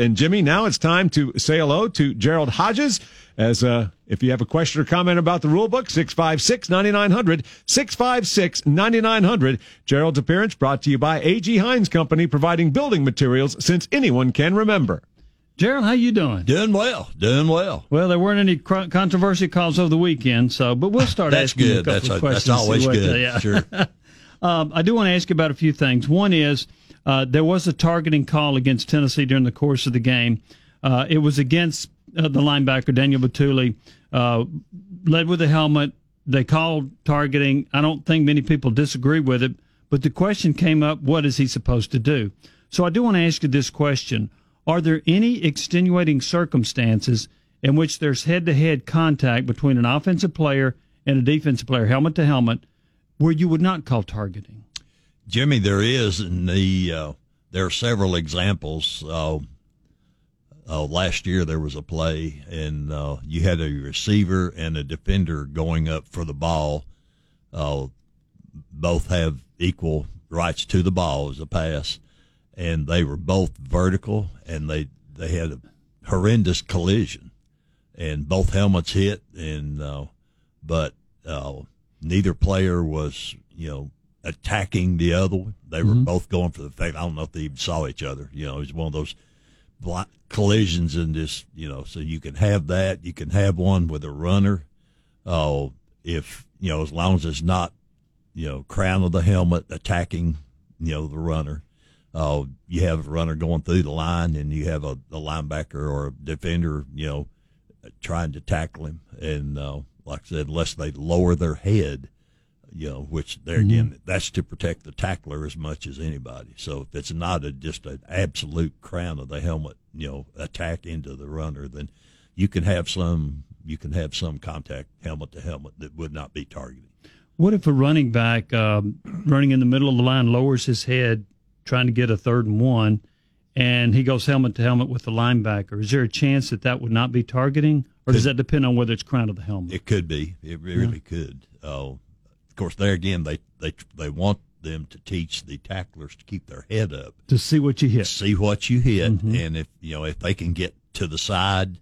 And Jimmy, now it's time to say hello to Gerald Hodges. As uh, if you have a question or comment about the rule book, 656 9900, 656 9900. Gerald's appearance brought to you by A.G. Heins Company, providing building materials since anyone can remember. Gerald, how you doing? Doing well, doing well. Well, there weren't any cr- controversy calls over the weekend, so but we'll start that's asking good. you a couple that's of a, questions. That's always good. Yeah. Sure. um, I do want to ask you about a few things. One is uh, there was a targeting call against Tennessee during the course of the game. Uh, it was against uh, the linebacker Daniel Bituli, uh, led with a helmet. They called targeting. I don't think many people disagree with it, but the question came up: What is he supposed to do? So I do want to ask you this question are there any extenuating circumstances in which there's head to head contact between an offensive player and a defensive player, helmet to helmet, where you would not call targeting? Jimmy, there is, and the uh, there are several examples. Uh, uh, last year there was a play, and uh, you had a receiver and a defender going up for the ball. Uh, both have equal rights to the ball as a pass and they were both vertical, and they they had a horrendous collision, and both helmets hit, and uh, but uh, neither player was you know attacking the other one. They were mm-hmm. both going for the thing. I don't know if they even saw each other. You know, it was one of those block collisions in this. You know, so you can have that. You can have one with a runner. Oh, uh, if you know, as long as it's not you know crown of the helmet attacking you know the runner uh, you have a runner going through the line and you have a, a linebacker or a defender, you know, trying to tackle him. And uh, like I said, unless they lower their head, you know, which there mm-hmm. again, that's to protect the tackler as much as anybody. So if it's not a, just an absolute crown of the helmet, you know, attack into the runner, then you can have some you can have some contact helmet to helmet that would not be targeted. What if a running back um, running in the middle of the line lowers his head trying to get a third and one, and he goes helmet to helmet with the linebacker. Is there a chance that that would not be targeting, or does that depend on whether it's crown of the helmet? It could be. It really yeah. could. Uh, course, there again, they they they want them to teach the tacklers to keep their head up to see what you hit, see what you hit, mm-hmm. and if you know if they can get to the side,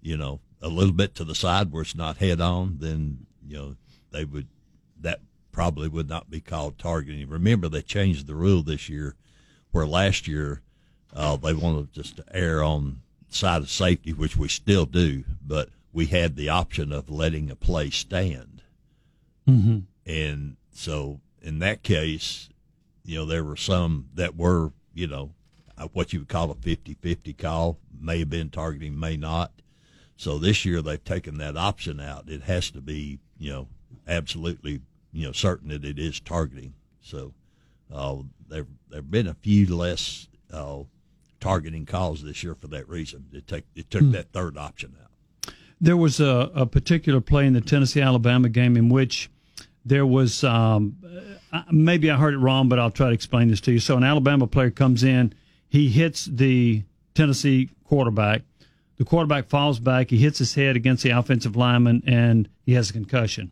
you know, a little bit to the side where it's not head on, then you know they would that probably would not be called targeting. Remember, they changed the rule this year, where last year uh, they wanted just to err on side of safety, which we still do, but we had the option of letting a play stand. Mm-hmm. And so in that case, you know, there were some that were, you know, uh, what you would call a 50 50 call, may have been targeting, may not. So this year they've taken that option out. It has to be, you know, absolutely you know certain that it is targeting. So uh, there there've been a few less uh, targeting calls this year for that reason. It take it took hmm. that third option out. There was a, a particular play in the Tennessee Alabama game in which there was um, uh, maybe I heard it wrong, but I'll try to explain this to you. So an Alabama player comes in, he hits the Tennessee quarterback. The quarterback falls back. He hits his head against the offensive lineman, and he has a concussion.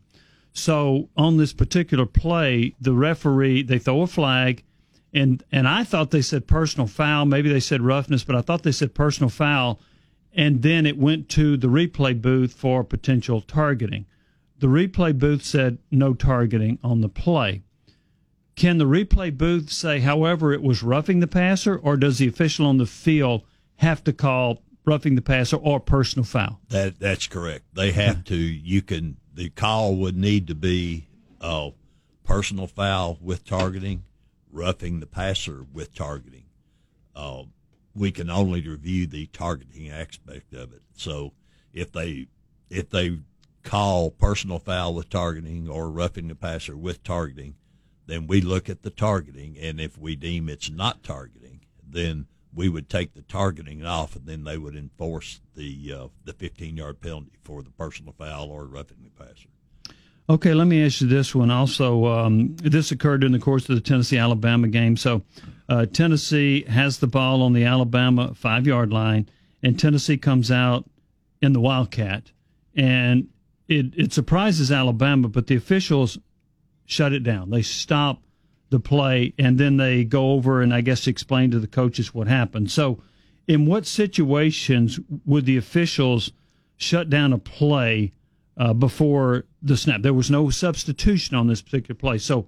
So on this particular play, the referee they throw a flag, and and I thought they said personal foul. Maybe they said roughness, but I thought they said personal foul. And then it went to the replay booth for potential targeting. The replay booth said no targeting on the play. Can the replay booth say, however, it was roughing the passer, or does the official on the field have to call roughing the passer or personal foul? That that's correct. They have to. You can the call would need to be uh, personal foul with targeting, roughing the passer with targeting. Uh, we can only review the targeting aspect of it. So if they if they call personal foul with targeting or roughing the passer with targeting, then we look at the targeting, and if we deem it's not targeting, then we would take the targeting off, and then they would enforce the uh, the 15 yard penalty for the personal foul or roughing the passer. Okay, let me ask you this one also. Um, this occurred in the course of the Tennessee Alabama game. So, uh, Tennessee has the ball on the Alabama five yard line, and Tennessee comes out in the Wildcat, and it it surprises Alabama, but the officials shut it down. They stop the play, and then they go over and I guess explain to the coaches what happened. So, in what situations would the officials shut down a play uh, before the snap? There was no substitution on this particular play. So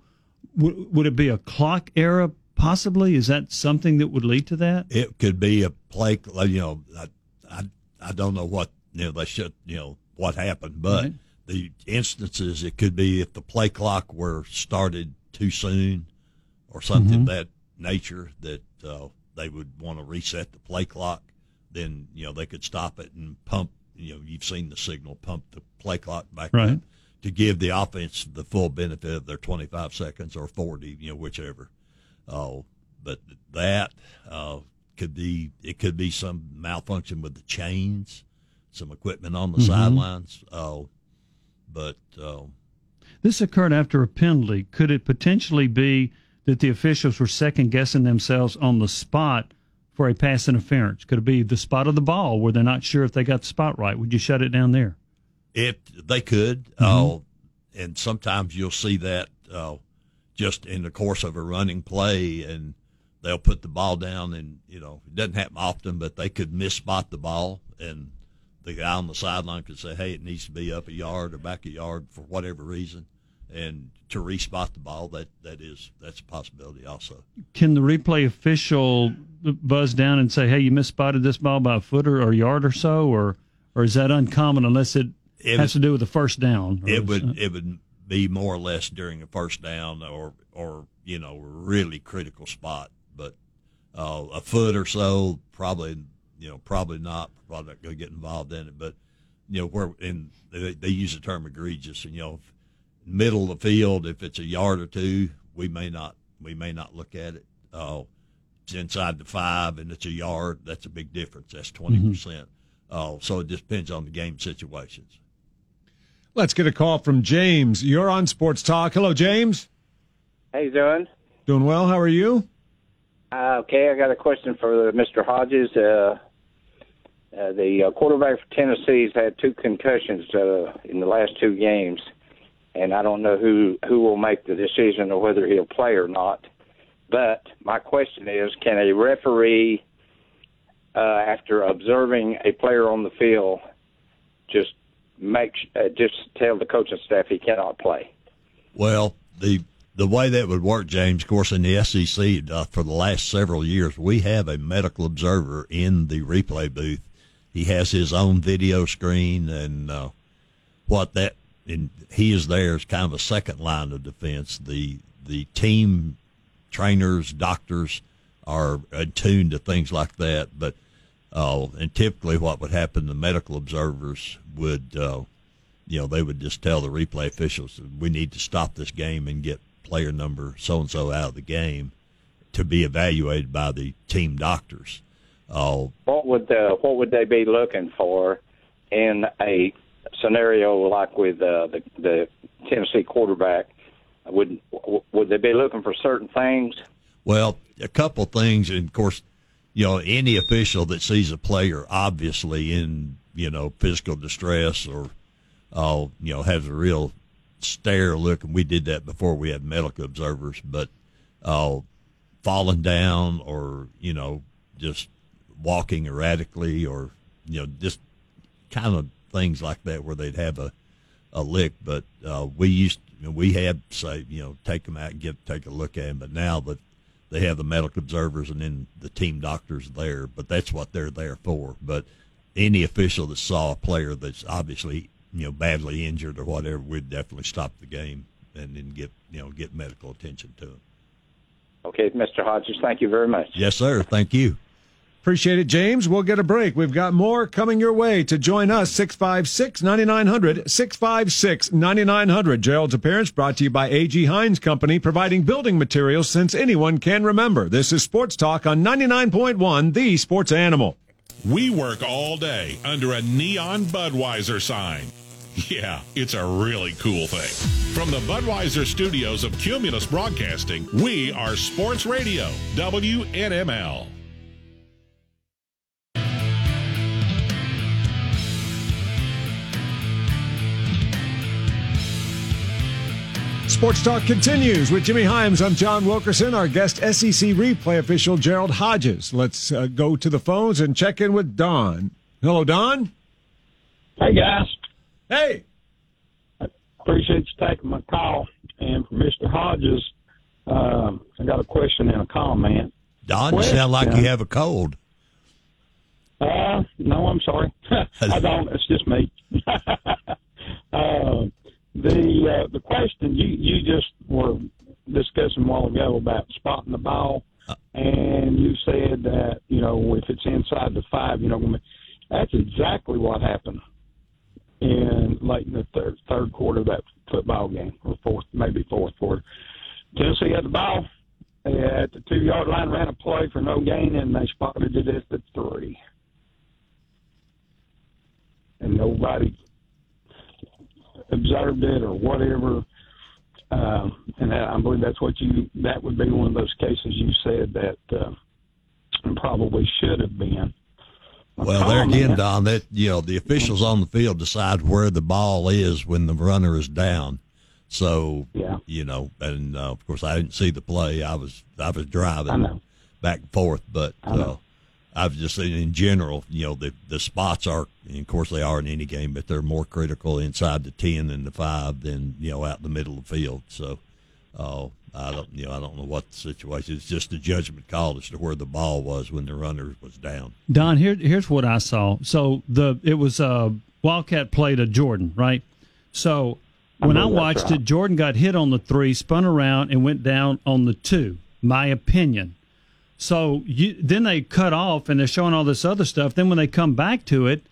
w- would it be a clock error possibly? Is that something that would lead to that? It could be a play, you know, I, I, I don't know what, you know, they should, you know, what happened, but right. the instances it could be if the play clock were started too soon or something mm-hmm. that nature that uh, they would want to reset the play clock, then, you know, they could stop it and pump, you know, you've seen the signal pump the play clock back right. to give the offense the full benefit of their 25 seconds or 40, you know, whichever. Uh, but that uh, could be it could be some malfunction with the chains, some equipment on the mm-hmm. sidelines. Uh, but uh, this occurred after a penalty. Could it potentially be that the officials were second guessing themselves on the spot for a pass interference? Could it be the spot of the ball where they're not sure if they got the spot right? Would you shut it down there? If they could, mm-hmm. uh, and sometimes you'll see that uh, just in the course of a running play, and they'll put the ball down, and you know it doesn't happen often, but they could miss spot the ball, and the guy on the sideline could say, "Hey, it needs to be up a yard or back a yard for whatever reason," and to respot the ball, that that is that's a possibility also. Can the replay official buzz down and say, "Hey, you misspotted this ball by a foot or, or a yard or so," or or is that uncommon unless it, it has to do with the first down? It would it would be more or less during a first down or or you know really critical spot. But uh, a foot or so, probably you know probably not. Probably not going to get involved in it. But you know where and they, they use the term egregious, and you know middle of the field, if it's a yard or two, we may not we may not look at it. Uh, it's inside the five and it's a yard. That's a big difference. That's twenty mm-hmm. percent. Uh, so it just depends on the game situations. Let's get a call from James. You're on Sports Talk. Hello, James. How you doing? Doing well. How are you? Uh, okay, I got a question for Mr. Hodges. Uh, uh, the uh, quarterback for Tennessee's had two concussions uh, in the last two games, and I don't know who who will make the decision of whether he'll play or not. But my question is, can a referee, uh, after observing a player on the field, just make uh, just tell the coaching staff he cannot play. Well, the the way that would work, James, of course, in the SEC uh, for the last several years, we have a medical observer in the replay booth. He has his own video screen, and uh, what that and he is there as kind of a second line of defense. The the team trainers, doctors are attuned to things like that, but uh, and typically, what would happen, the medical observers would, uh, you know, they would just tell the replay officials, we need to stop this game and get player number so and so out of the game to be evaluated by the team doctors. Uh, what would the, what would they be looking for in a scenario like with uh, the the Tennessee quarterback? Would would they be looking for certain things? Well, a couple things, and of course, you know, any official that sees a player obviously in, you know, physical distress or, uh, you know, has a real stare look, and we did that before we had medical observers, but, uh, falling down or, you know, just walking erratically or, you know, just kind of things like that where they'd have a, a lick. But, uh, we used, we had say, you know, take them out and get, take a look at them. But now the they have the medical observers and then the team doctors there, but that's what they're there for. But any official that saw a player that's obviously you know badly injured or whatever, we'd definitely stop the game and then get you know get medical attention to them. Okay, Mr. Hodges, thank you very much. Yes, sir. Thank you. Appreciate it, James. We'll get a break. We've got more coming your way to join us. 656 9900. 656 9900. Gerald's appearance brought to you by A.G. Heins Company, providing building materials since anyone can remember. This is Sports Talk on 99.1, the sports animal. We work all day under a neon Budweiser sign. Yeah, it's a really cool thing. From the Budweiser studios of Cumulus Broadcasting, we are Sports Radio, WNML. Sports Talk continues with Jimmy Hyams. I'm John Wilkerson, our guest SEC replay official Gerald Hodges. Let's uh, go to the phones and check in with Don. Hello, Don. Hey, guys. Hey. I appreciate you taking my call. And for Mr. Hodges, um, I got a question and a comment. Don, you sound like you have a cold. Uh, no, I'm sorry. I don't. It's just me. uh, the uh, the question you you just were discussing a while ago about spotting the ball, and you said that you know if it's inside the five, you know that's exactly what happened in late in the third third quarter of that football game, or fourth, maybe fourth quarter. Tennessee had the ball at the two yard line, ran a play for no gain, and they spotted it at the three. And nobody observed it or whatever. Uh, and I believe that's what you, that would be one of those cases you said that uh, probably should have been. Well, there again, Don, that you know the officials on the field decide where the ball is when the runner is down. So yeah. you know, and uh, of course I didn't see the play. I was I was driving I back and forth, but uh, I've just seen in general, you know, the the spots are, and of course they are in any game, but they're more critical inside the ten and the five than you know out in the middle of the field. So, uh, I don't, you know, I don't know what the situation. It's just a judgment call as to where the ball was when the runner was down. Don, here, here's what I saw. So the it was uh, Wildcat played a Jordan, right? So when I watched right. it, Jordan got hit on the three, spun around, and went down on the two. My opinion. So you, then they cut off, and they're showing all this other stuff. Then when they come back to it,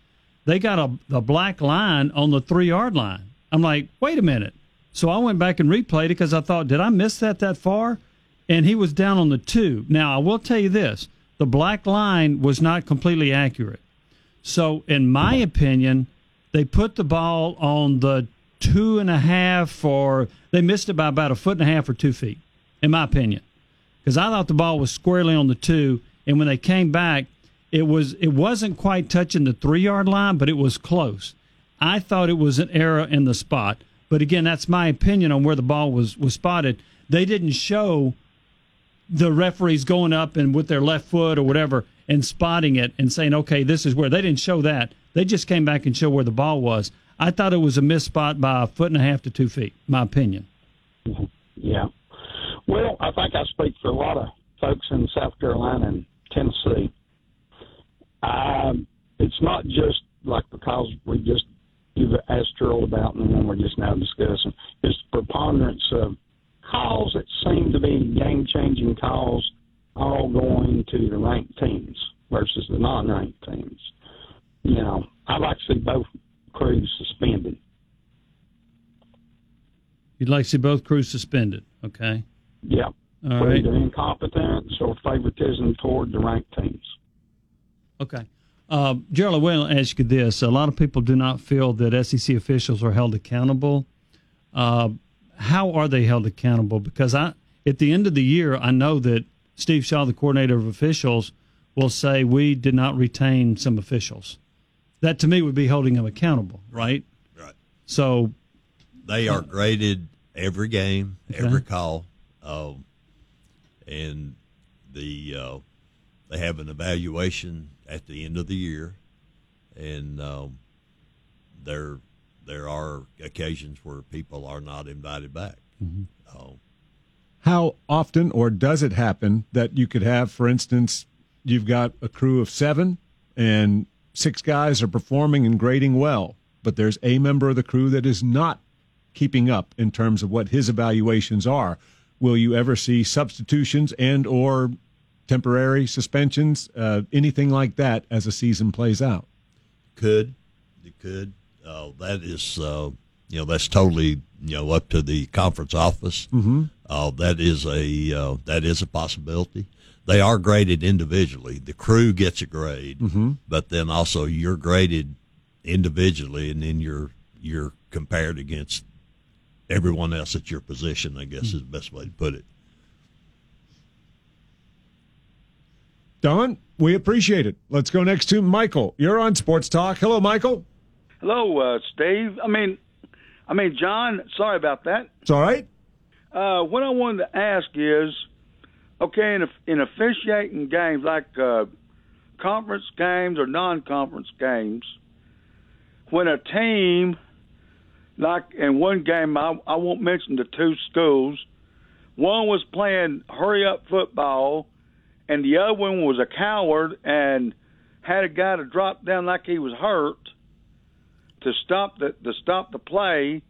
they got a, a black line on the three yard line. I'm like, wait a minute so I went back and replayed it because I thought, did I miss that that far? And he was down on the two. Now, I will tell you this the black line was not completely accurate. So, in my opinion, they put the ball on the two and a half, or they missed it by about a foot and a half or two feet, in my opinion. Because I thought the ball was squarely on the two, and when they came back, it was it wasn't quite touching the three yard line, but it was close. I thought it was an error in the spot. But again, that's my opinion on where the ball was was spotted. They didn't show the referees going up and with their left foot or whatever and spotting it and saying, "Okay, this is where." They didn't show that. They just came back and showed where the ball was. I thought it was a missed spot by a foot and a half to two feet. My opinion. Yeah. Well, I think I speak for a lot of folks in South Carolina and Tennessee. Um, it's not just like because we just you've asked Gerald about and the one we're just now discussing, is the preponderance of calls that seem to be game changing calls all going to the ranked teams versus the non ranked teams. You know, I'd like to see both crews suspended. You'd like to see both crews suspended, okay? Yeah. All For right. either incompetence or favoritism toward the ranked teams. Okay. Uh, Gerald, I will ask you this. A lot of people do not feel that SEC officials are held accountable. Uh, how are they held accountable? Because I, at the end of the year, I know that Steve Shaw, the coordinator of officials, will say we did not retain some officials. That to me would be holding them accountable, right? Right. So they are graded every game, okay. every call, um, and the uh, they have an evaluation at the end of the year, and um, there there are occasions where people are not invited back. Mm-hmm. Uh, How often, or does it happen that you could have, for instance, you've got a crew of seven, and six guys are performing and grading well, but there's a member of the crew that is not keeping up in terms of what his evaluations are. Will you ever see substitutions and or temporary suspensions, uh, anything like that as a season plays out? Could it could uh, that is uh, you know that's totally you know up to the conference office. Mm-hmm. Uh, that is a uh, that is a possibility. They are graded individually. The crew gets a grade, mm-hmm. but then also you're graded individually, and then you're you're compared against everyone else at your position. I guess mm-hmm. is the best way to put it. Don, we appreciate it. Let's go next to Michael. You're on Sports Talk. Hello, Michael. Hello, uh, Steve. I mean, I mean, John. Sorry about that. It's all right. Uh, what I wanted to ask is, okay, in, in officiating games like uh, conference games or non-conference games, when a team, like in one game, I, I won't mention the two schools, one was playing hurry-up football, and the other one was a coward and had a guy to drop down like he was hurt to stop the to stop the play,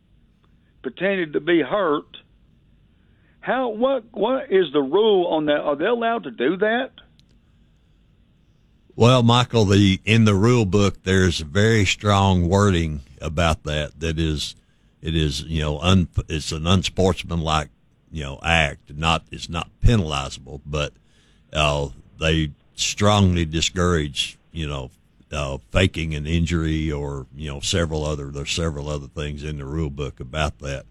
pretended to be hurt. How what what is the rule on that? Are they allowed to do that? Well, Michael, the in the rule book, there's very strong wording about that. That is, it is you know, un, it's an unsportsmanlike you know act. Not it's not penalizable, but uh, they strongly discourage you know uh, faking an injury or you know several other there's several other things in the rule book about that.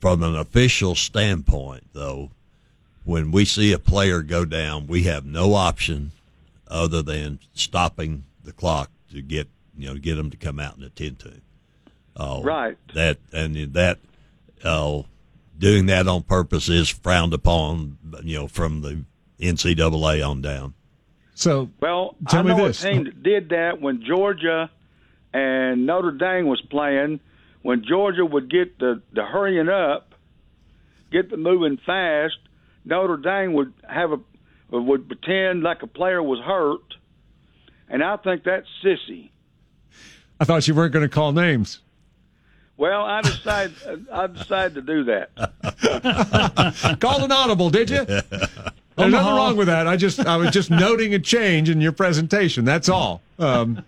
From an official standpoint, though, when we see a player go down, we have no option other than stopping the clock to get you know get them to come out and attend to him. Uh, right. That and that uh, doing that on purpose is frowned upon. You know, from the NCAA on down. So, well, tell I me know this. a team that did that when Georgia and Notre Dame was playing. When Georgia would get the the hurrying up, get the moving fast, Notre Dame would have a would pretend like a player was hurt, and I think that's sissy. I thought you weren't going to call names. Well, I decided I decided to do that. Called an audible, did you? There's nothing wrong with that. I just I was just noting a change in your presentation. That's all. Um,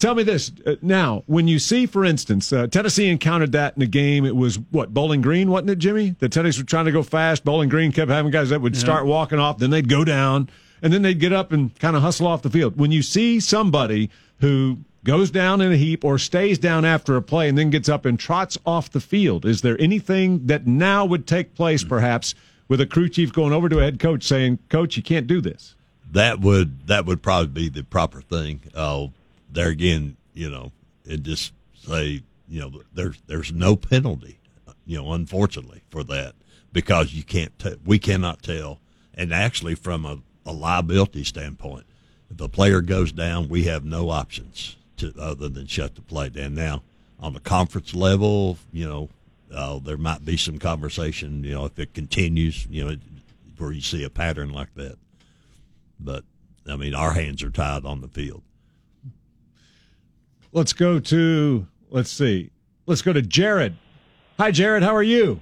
tell me this uh, now: when you see, for instance, uh, Tennessee encountered that in a game. It was what Bowling Green, wasn't it, Jimmy? The Tennessee were trying to go fast. Bowling Green kept having guys that would start walking off, then they'd go down, and then they'd get up and kind of hustle off the field. When you see somebody who goes down in a heap or stays down after a play and then gets up and trots off the field, is there anything that now would take place, perhaps? With a crew chief going over to a head coach saying, "Coach, you can't do this." That would that would probably be the proper thing. Uh, there again, you know, and just say, you know, there's there's no penalty, you know, unfortunately for that because you can't t- we cannot tell, and actually from a, a liability standpoint, if a player goes down, we have no options to other than shut the play down. Now, on the conference level, you know, uh, there might be some conversation, you know, if it continues, you know, where you see a pattern like that. But I mean, our hands are tied on the field. Let's go to let's see. Let's go to Jared. Hi, Jared. How are you?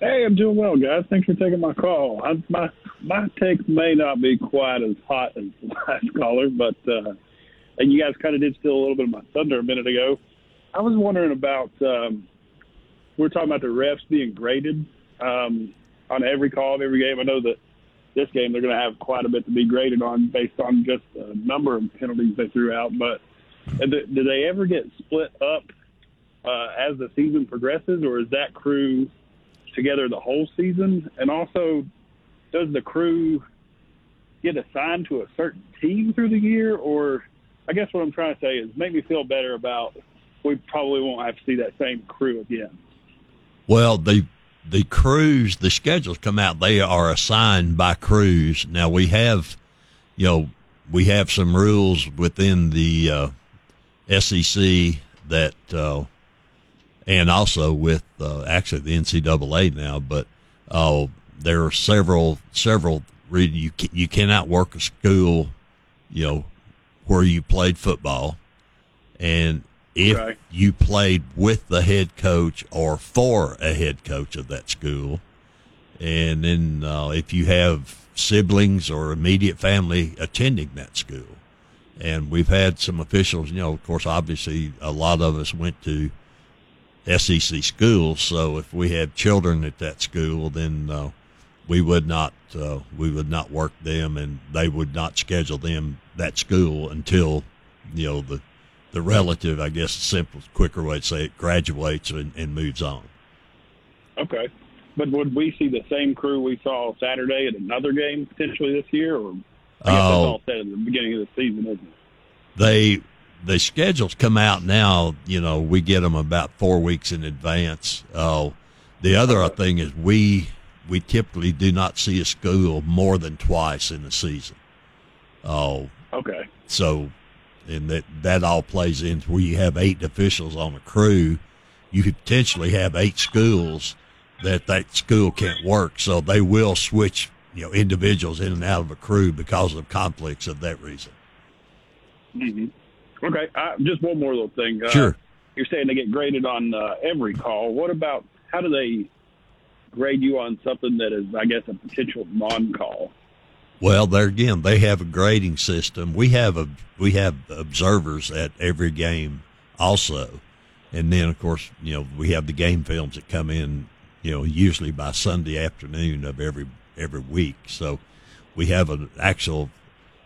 Hey, I'm doing well, guys. Thanks for taking my call. I, my my take may not be quite as hot as the last caller, but uh, and you guys kind of did steal a little bit of my thunder a minute ago. I was wondering about um, we we're talking about the refs being graded um, on every call of every game. I know that this game they're going to have quite a bit to be graded on based on just the number of penalties they threw out. But do, do they ever get split up uh, as the season progresses, or is that crew together the whole season? And also, does the crew get assigned to a certain team through the year, or I guess what I'm trying to say is make me feel better about we probably won't have to see that same crew again. Well, the the crews, the schedules come out. They are assigned by crews. Now we have, you know, we have some rules within the uh, SEC that, uh, and also with uh, actually the NCAA now. But uh, there are several several you you cannot work a school, you know, where you played football, and if Okay. you played with the head coach or for a head coach of that school, and then uh, if you have siblings or immediate family attending that school. And we've had some officials, you know, of course, obviously a lot of us went to SEC schools. So if we had children at that school, then uh, we would not uh, we would not work them, and they would not schedule them that school until you know the the relative, I guess, the simplest, quicker way to say it, graduates and, and moves on. Okay. But would we see the same crew we saw Saturday at another game potentially this year, or I guess that's all said at the beginning of the season, isn't it? they the schedules come out now. You know, we get them about four weeks in advance. Uh, The other thing is we we typically do not see a school more than twice in a season. Oh, Okay. so and that that all plays into where you have eight officials on a crew. You could potentially have eight schools that that school can't work, so they will switch you know individuals in and out of a crew because of conflicts of that reason. hmm Okay. Uh, just one more little thing. Uh, Sure. You're saying they get graded on uh, every call. What about how do they grade you on something that is, I guess, a potential non-call? Well, there again, they have a grading system. We have a we have observers at every game also, and then of course you know we have the game films that come in you know usually by Sunday afternoon of every every week. So we have an actual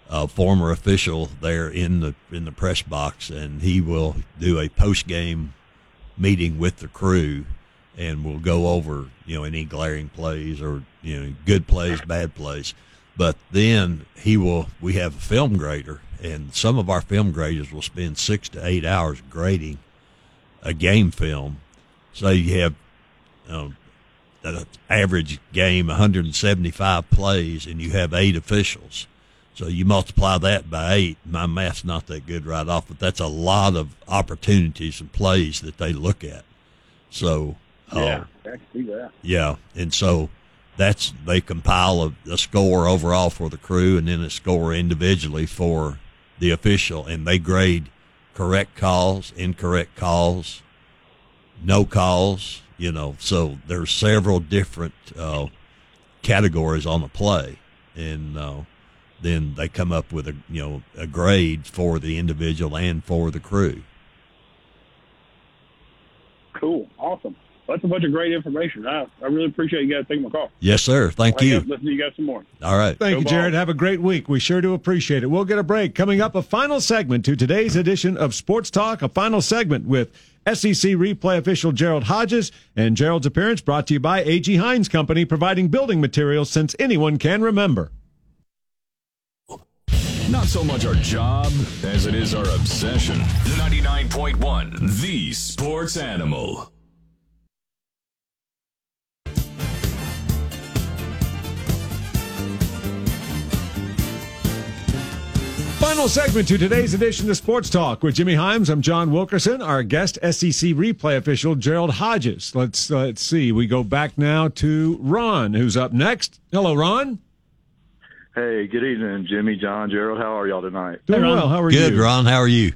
uh, former official there in the in the press box, and he will do a post game meeting with the crew, and we'll go over you know any glaring plays or you know good plays, bad plays. But then he will. We have a film grader, and some of our film graders will spend six to eight hours grading a game film. So you have um, an average game, 175 plays, and you have eight officials. So you multiply that by eight. My math's not that good right off, but that's a lot of opportunities and plays that they look at. So, uh, see that. yeah, and so that's they compile a, a score overall for the crew, and then a score individually for the official, and they grade correct calls, incorrect calls, no calls. You know, so there's several different uh, categories on the play, and uh, then they come up with a you know a grade for the individual and for the crew. Cool. Awesome. That's a bunch of great information. I, I really appreciate you guys taking my call. Yes, sir. Thank I you. guess Listen to you guys some more. All right. Thank Go you, Jared. Have a great week. We sure do appreciate it. We'll get a break. Coming up, a final segment to today's edition of Sports Talk, a final segment with SEC replay official Gerald Hodges. And Gerald's appearance brought to you by A.G. Heins Company, providing building materials since anyone can remember. Not so much our job as it is our obsession. 99.1 The Sports Animal. Final segment to today's edition of Sports Talk with Jimmy Hyams. I'm John Wilkerson. Our guest, SEC replay official Gerald Hodges. Let's uh, let's see. We go back now to Ron, who's up next. Hello, Ron. Hey, good evening, Jimmy, John, Gerald. How are y'all tonight? Doing Ron. well. How are Good, you? Good, Ron. How are you?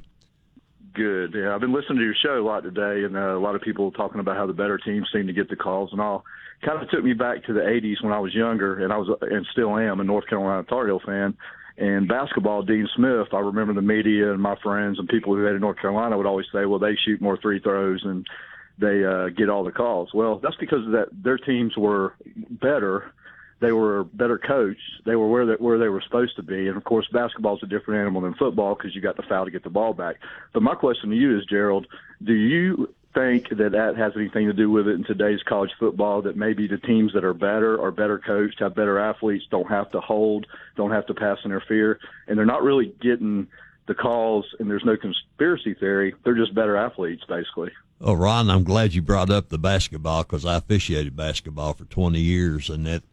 Good. Yeah, I've been listening to your show a lot today, and uh, a lot of people talking about how the better teams seem to get the calls and all. Kind of took me back to the '80s when I was younger, and I was and still am a North Carolina Tar Heel fan. And basketball, Dean Smith, I remember the media and my friends and people who had in North Carolina would always say, "Well, they shoot more free throws and they uh, get all the calls." Well, that's because that their teams were better they were better coached. They were where they, where they were supposed to be. And of course, basketball's a different animal than football because you got the foul to get the ball back. But my question to you is, Gerald, do you think that that has anything to do with it in today's college football? That maybe the teams that are better are better coached, have better athletes, don't have to hold, don't have to pass interfere, and they're not really getting the calls. And there's no conspiracy theory. They're just better athletes, basically. Oh, Ron, I'm glad you brought up the basketball because I officiated basketball for 20 years, and that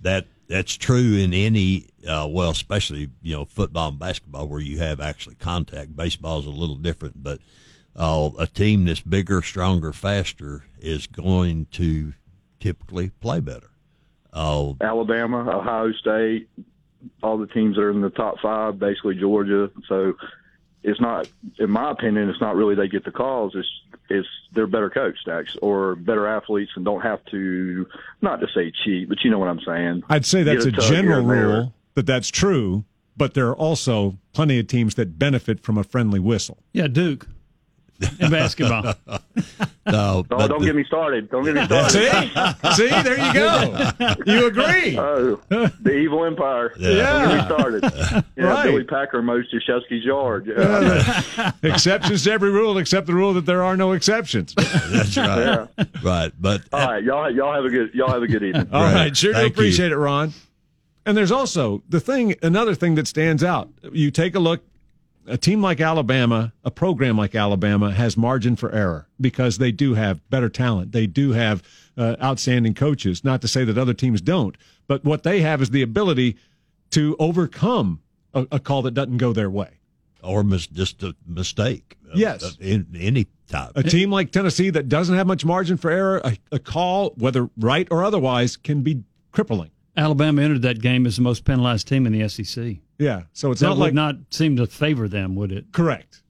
that that's true in any uh, well, especially you know football and basketball where you have actually contact. Baseball is a little different, but uh, a team that's bigger, stronger, faster is going to typically play better. Uh, Alabama, Ohio State, all the teams that are in the top five, basically Georgia. So it's not, in my opinion, it's not really they get the calls. It's it's they're better coached, actually, or better athletes, and don't have to not to say cheat, but you know what I'm saying. I'd say that's a Get a tug general rule that that's true, but there are also plenty of teams that benefit from a friendly whistle. Yeah, Duke in basketball. no, Oh, don't the- get me started. Don't get me started. See, see, there you go. You agree? Oh, the evil empire. Yeah. Don't get me started. Yeah, Right. Billy Packer mows Krzyzewski's yard. Yeah. Exceptions to every rule, except the rule that there are no exceptions. that's right, right. But uh, All right, y'all. Y'all have a good. Y'all have a good evening. All Right. right, sure do Thank you. appreciate it, Ron. And there's also the thing, another thing that stands out. You take a look a team like Alabama, a program like Alabama, has margin for error because they do have better talent. They do have uh, outstanding coaches. Not to say that other teams don't, but what they have is the ability to overcome a, a call that doesn't go their way. Or mis- just a mistake. Yes. Uh, in any type. A team like Tennessee that doesn't have much margin for error, a, a call, whether right or otherwise, can be crippling. Alabama entered that game as the most penalized team in the SEC. Yeah, so it's that not would like not seem to favor them, would it? correct.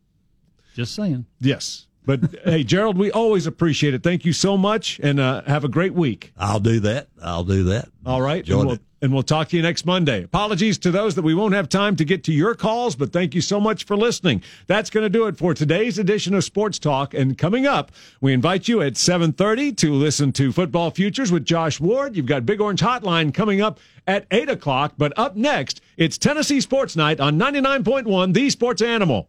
Just saying. Yes, but hey, Gerald, we always appreciate it. Thank you so much, and uh, have a great week. I'll do that. I'll do that. All right, and we'll, and we'll talk to you next Monday. Apologies to those that we won't have time to get to your calls, but thank you so much for listening. That's going to do it for today's edition of Sports Talk. And coming up, we invite you at 7:30 to listen to Football Futures with Josh Ward. You've got Big Orange Hotline coming up at 8 o'clock. But up next, it's Tennessee Sports Night on 99.1, The Sports Animal.